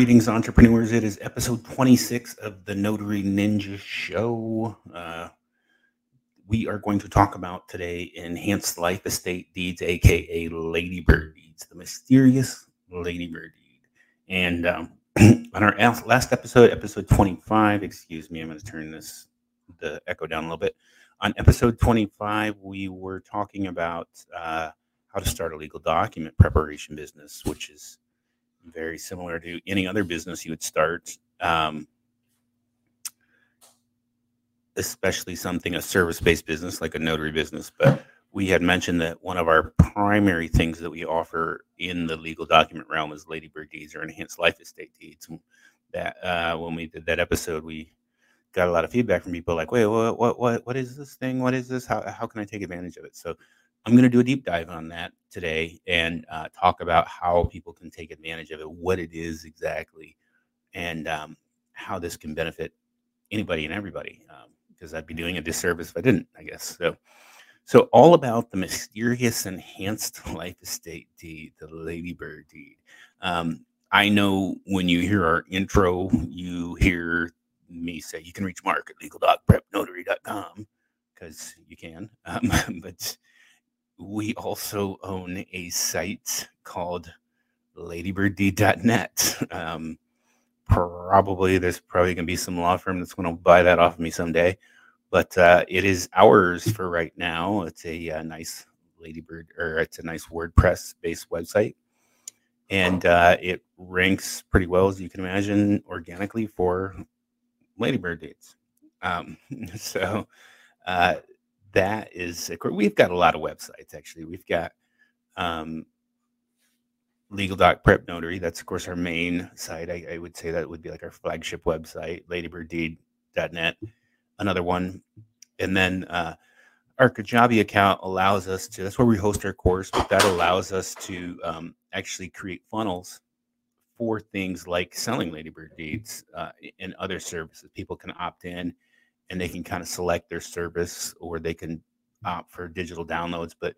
Greetings, entrepreneurs. It is episode 26 of the Notary Ninja Show. Uh, we are going to talk about today enhanced life estate deeds, aka Ladybird deeds, the mysterious Ladybird deed. And um, on our last episode, episode 25, excuse me, I'm going to turn this the echo down a little bit. On episode 25, we were talking about uh, how to start a legal document preparation business, which is very similar to any other business you would start. Um, especially something a service-based business like a notary business. But we had mentioned that one of our primary things that we offer in the legal document realm is ladybird deeds or enhanced life estate deeds. That uh, when we did that episode we got a lot of feedback from people like wait what what what, what is this thing? What is this? How, how can i take advantage of it? So I'm going to do a deep dive on that today and uh, talk about how people can take advantage of it, what it is exactly, and um, how this can benefit anybody and everybody. Because um, I'd be doing a disservice if I didn't, I guess. So, so all about the mysterious enhanced life estate deed, the Ladybird deed. Um, I know when you hear our intro, you hear me say you can reach Mark at legal.prepnotary.com because you can. Um, but we also own a site called ladybird.net. Um, probably there's probably going to be some law firm that's going to buy that off of me someday, but uh, it is ours for right now. It's a, uh, nice Ladybird or it's a nice WordPress based website. And uh, it ranks pretty well, as you can imagine, organically for Ladybird deeds. Um, so uh, that is we've got a lot of websites actually. We've got um, Legal Doc Prep Notary. That's of course our main site. I, I, would say that would be like our flagship website, ladybird.net. Another one, and then uh, our Kajabi account allows us to. That's where we host our course, but that allows us to um, actually create funnels for things like selling Ladybird deeds uh, and other services. People can opt in and they can kind of select their service or they can opt for digital downloads. But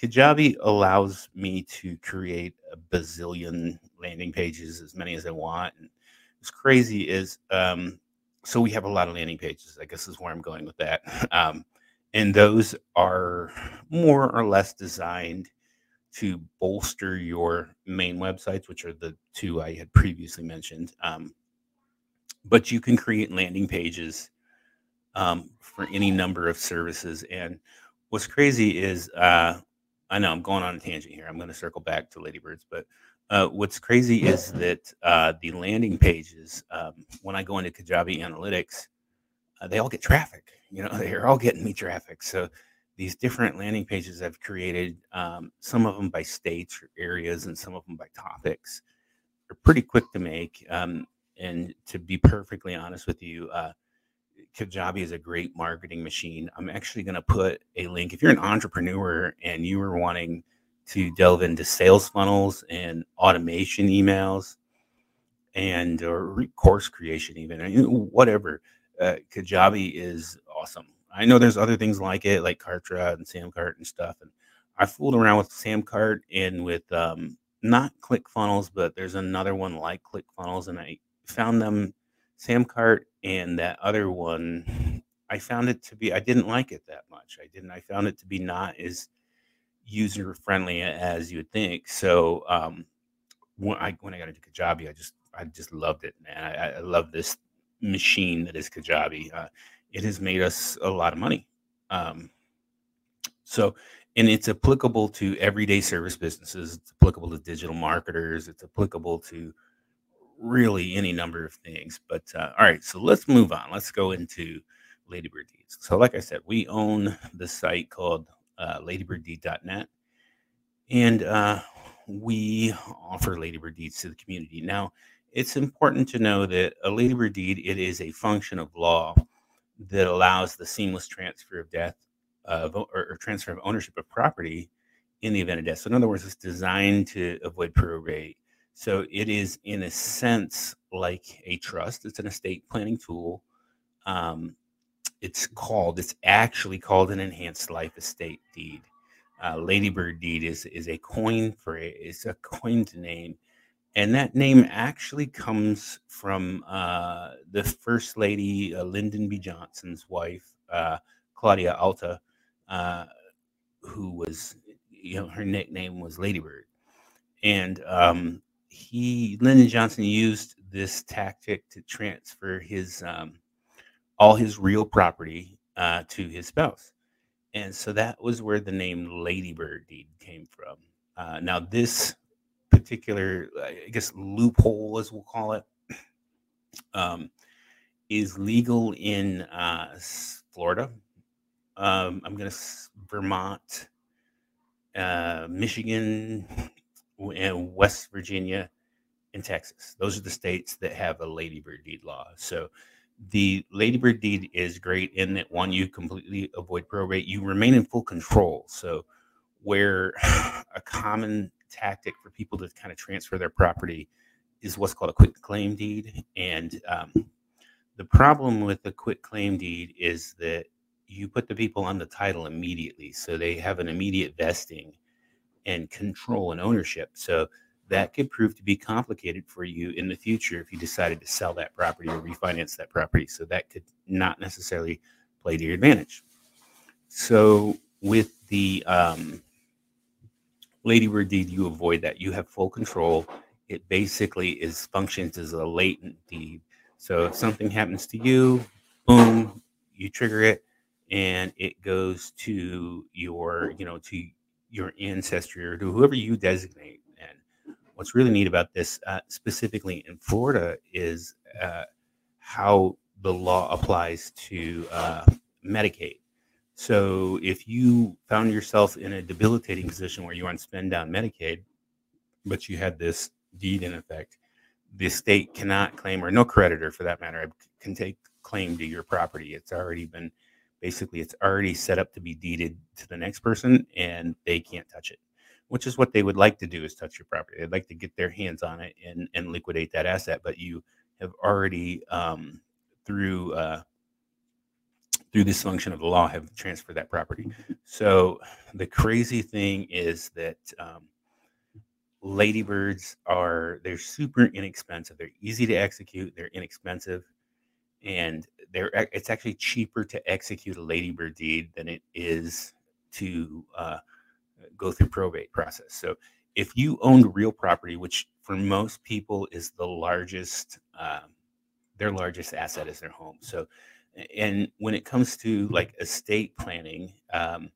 Kajabi allows me to create a bazillion landing pages, as many as I want. And what's crazy is, um, so we have a lot of landing pages. I guess is where I'm going with that. Um, and those are more or less designed to bolster your main websites, which are the two I had previously mentioned. Um, but you can create landing pages um, for any number of services. And what's crazy is, uh, I know I'm going on a tangent here. I'm going to circle back to Ladybirds, but uh, what's crazy is that uh, the landing pages, um, when I go into Kajabi Analytics, uh, they all get traffic. You know, they're all getting me traffic. So these different landing pages I've created, um, some of them by states or areas, and some of them by topics, are pretty quick to make. Um, and to be perfectly honest with you, uh, Kajabi is a great marketing machine. I'm actually going to put a link. If you're an entrepreneur and you are wanting to delve into sales funnels and automation emails and or course creation, even whatever, uh, Kajabi is awesome. I know there's other things like it, like Kartra and Samcart and stuff. And I fooled around with Samcart and with um, not ClickFunnels, but there's another one like ClickFunnels, and I found them Samcart and that other one, I found it to be I didn't like it that much. I didn't. I found it to be not as user friendly as you would think. So um, when I when I got into Kajabi, I just I just loved it, man. I, I love this machine that is Kajabi. Uh, it has made us a lot of money. Um, so, and it's applicable to everyday service businesses. It's applicable to digital marketers. It's applicable to really any number of things. But uh, all right, so let's move on. Let's go into Ladybird Deeds. So, like I said, we own the site called uh, ladybird.net, and uh, we offer Ladybird Deeds to the community. Now, it's important to know that a Ladybird deed it is a function of law that allows the seamless transfer of death of or, or transfer of ownership of property in the event of death. So, in other words, it's designed to avoid probate. So, it is in a sense like a trust. It's an estate planning tool. Um, it's called. It's actually called an enhanced life estate deed. Uh, Ladybird deed is is a coin for it. It's a coined name and that name actually comes from uh, the first lady, uh, Lyndon B. Johnson's wife, uh, Claudia Alta, uh, who was, you know, her nickname was Ladybird, and um, he, Lyndon Johnson, used this tactic to transfer his um, all his real property uh, to his spouse, and so that was where the name Ladybird deed came from. Uh, now this particular, I guess, loophole, as we'll call it, um, is legal in uh, Florida. Um, I'm to Vermont, uh, Michigan, and West Virginia, and Texas. Those are the states that have a ladybird deed law. So the ladybird deed is great in that one, you completely avoid probate, you remain in full control. So where a common tactic for people to kind of transfer their property is what's called a quit claim deed. And um, the problem with the quit claim deed is that you put the people on the title immediately. So they have an immediate vesting and control and ownership. So that could prove to be complicated for you in the future if you decided to sell that property or refinance that property. So that could not necessarily play to your advantage. So with the um, Ladybird deed, you avoid that. You have full control. It basically is functions as a latent deed. So if something happens to you, boom, you trigger it, and it goes to your, you know, to your ancestry or to whoever you designate. And what's really neat about this, uh, specifically in Florida, is uh, how the law applies to uh, Medicaid. So if you found yourself in a debilitating position where you were on spend down Medicaid, but you had this deed in effect, the state cannot claim, or no creditor for that matter, can take claim to your property. It's already been basically it's already set up to be deeded to the next person and they can't touch it which is what they would like to do is touch your property they'd like to get their hands on it and and liquidate that asset but you have already um, through uh, through this function of the law have transferred that property. So the crazy thing is that um, ladybirds are they're super inexpensive. They're easy to execute. They're inexpensive, and it's actually cheaper to execute a ladybird deed than it is to uh, go through probate process. So if you owned real property, which for most people is the largest, um, their largest asset is their home. So and when it comes to like estate planning um,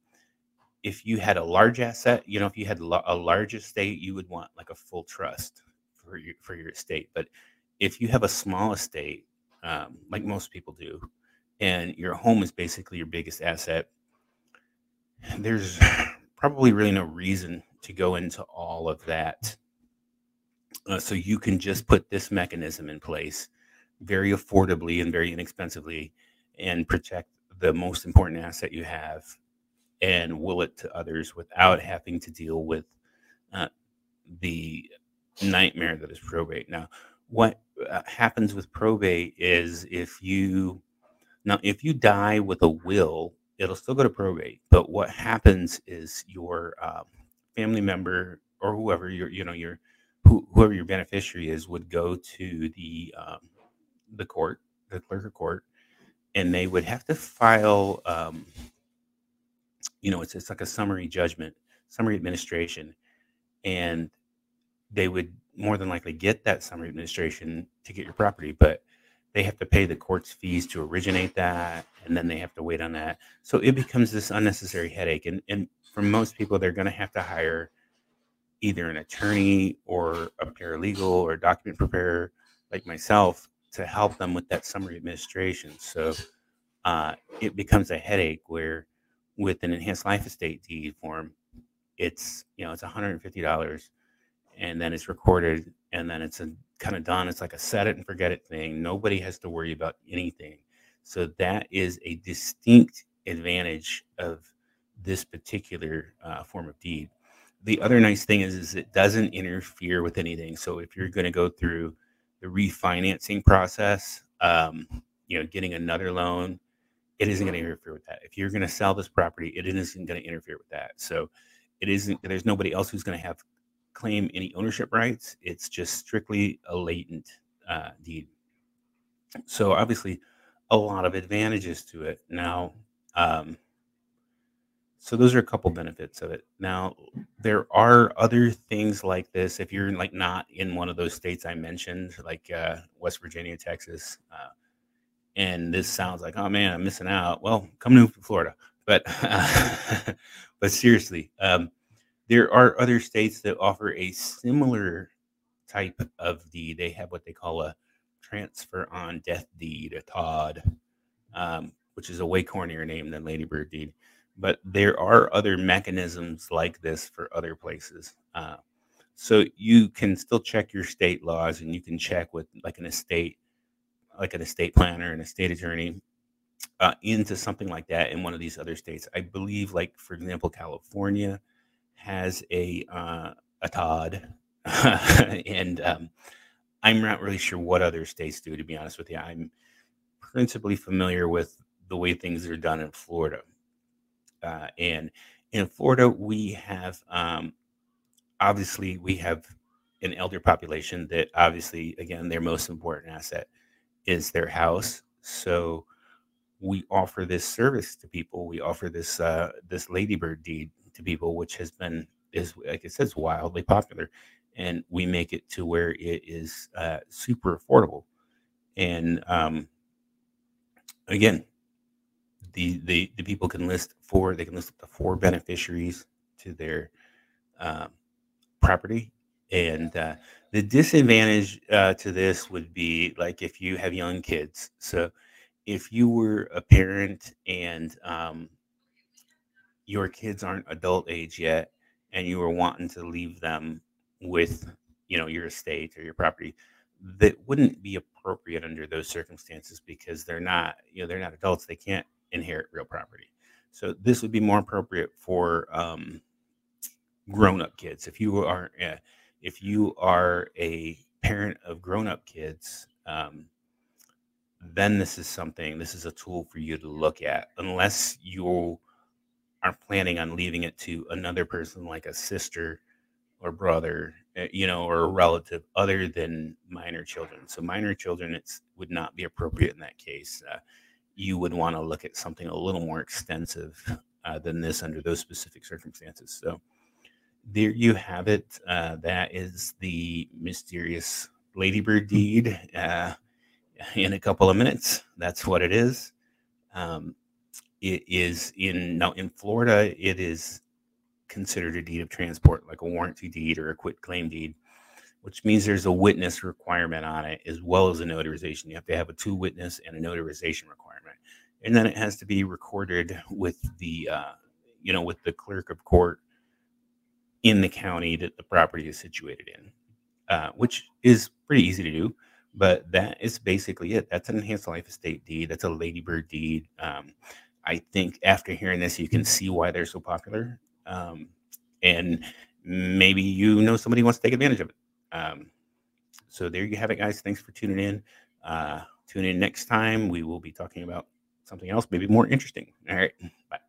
if you had a large asset you know if you had a large estate you would want like a full trust for your for your estate but if you have a small estate um, like most people do and your home is basically your biggest asset there's probably really no reason to go into all of that uh, so you can just put this mechanism in place very affordably and very inexpensively and protect the most important asset you have and will it to others without having to deal with uh, the nightmare that is probate. Now, what uh, happens with probate is if you now if you die with a will, it'll still go to probate. But what happens is your um, family member or whoever your you know your who, whoever your beneficiary is would go to the um, the court, the clerk of court, and they would have to file um, you know it's, it's like a summary judgment summary administration and they would more than likely get that summary administration to get your property but they have to pay the court's fees to originate that and then they have to wait on that so it becomes this unnecessary headache and, and for most people they're going to have to hire either an attorney or a paralegal or a document preparer like myself to help them with that summary administration. So uh, it becomes a headache where with an enhanced life estate deed form, it's you know it's $150 and then it's recorded and then it's a, kind of done. It's like a set it and forget it thing. Nobody has to worry about anything. So that is a distinct advantage of this particular uh, form of deed. The other nice thing is, is it doesn't interfere with anything. So if you're going to go through the refinancing process, um, you know, getting another loan, it isn't going to interfere with that. If you're going to sell this property, it isn't going to interfere with that. So it isn't. There's nobody else who's going to have claim any ownership rights. It's just strictly a latent uh, deed. So obviously, a lot of advantages to it. Now, um, so those are a couple benefits of it. Now, there are other things like this. If you're like not in one of those states I mentioned, like uh, West Virginia, Texas, uh, and this sounds like, oh man, I'm missing out. Well, come to Florida. But but seriously, um, there are other states that offer a similar type of deed. They have what they call a transfer on death deed, a TOD, um, which is a way cornier name than Ladybird deed but there are other mechanisms like this for other places. Uh, so you can still check your state laws and you can check with like an estate, like an estate planner and a state attorney uh, into something like that in one of these other states. I believe, like for example, California has a uh, a TOD, and um, I'm not really sure what other states do. To be honest with you, I'm principally familiar with the way things are done in Florida. Uh, and in Florida, we have um, obviously we have an elder population that obviously again their most important asset is their house. So we offer this service to people. We offer this uh, this ladybird deed to people, which has been is like it says wildly popular, and we make it to where it is uh, super affordable. And um, again, the, the the people can list four they can list up to four beneficiaries to their uh, property and uh, the disadvantage uh, to this would be like if you have young kids so if you were a parent and um, your kids aren't adult age yet and you were wanting to leave them with you know your estate or your property that wouldn't be appropriate under those circumstances because they're not you know they're not adults they can't inherit real property. So this would be more appropriate for um, grown-up kids. If you are uh, if you are a parent of grown-up kids, um, then this is something. This is a tool for you to look at, unless you are planning on leaving it to another person, like a sister or brother, eh, you know, or a relative other than minor children. So minor children, it would not be appropriate in that case. Uh, you would want to look at something a little more extensive uh, than this under those specific circumstances. So there you have it. Uh, that is the mysterious ladybird deed. Uh, in a couple of minutes, that's what it is. Um, it is in now in Florida. It is considered a deed of transport, like a warranty deed or a quit claim deed which means there's a witness requirement on it as well as a notarization. You have to have a two witness and a notarization requirement, and then it has to be recorded with the, uh, you know, with the clerk of court in the county that the property is situated in, uh, which is pretty easy to do. But that is basically it. That's an enhanced life estate deed. That's a ladybird deed. Um, I think after hearing this, you can see why they're so popular. Um, and maybe you know somebody wants to take advantage of it. Um, so there you have it, guys. Thanks for tuning in. Uh, tune in next time. We will be talking about something else, maybe more interesting. All right. Bye.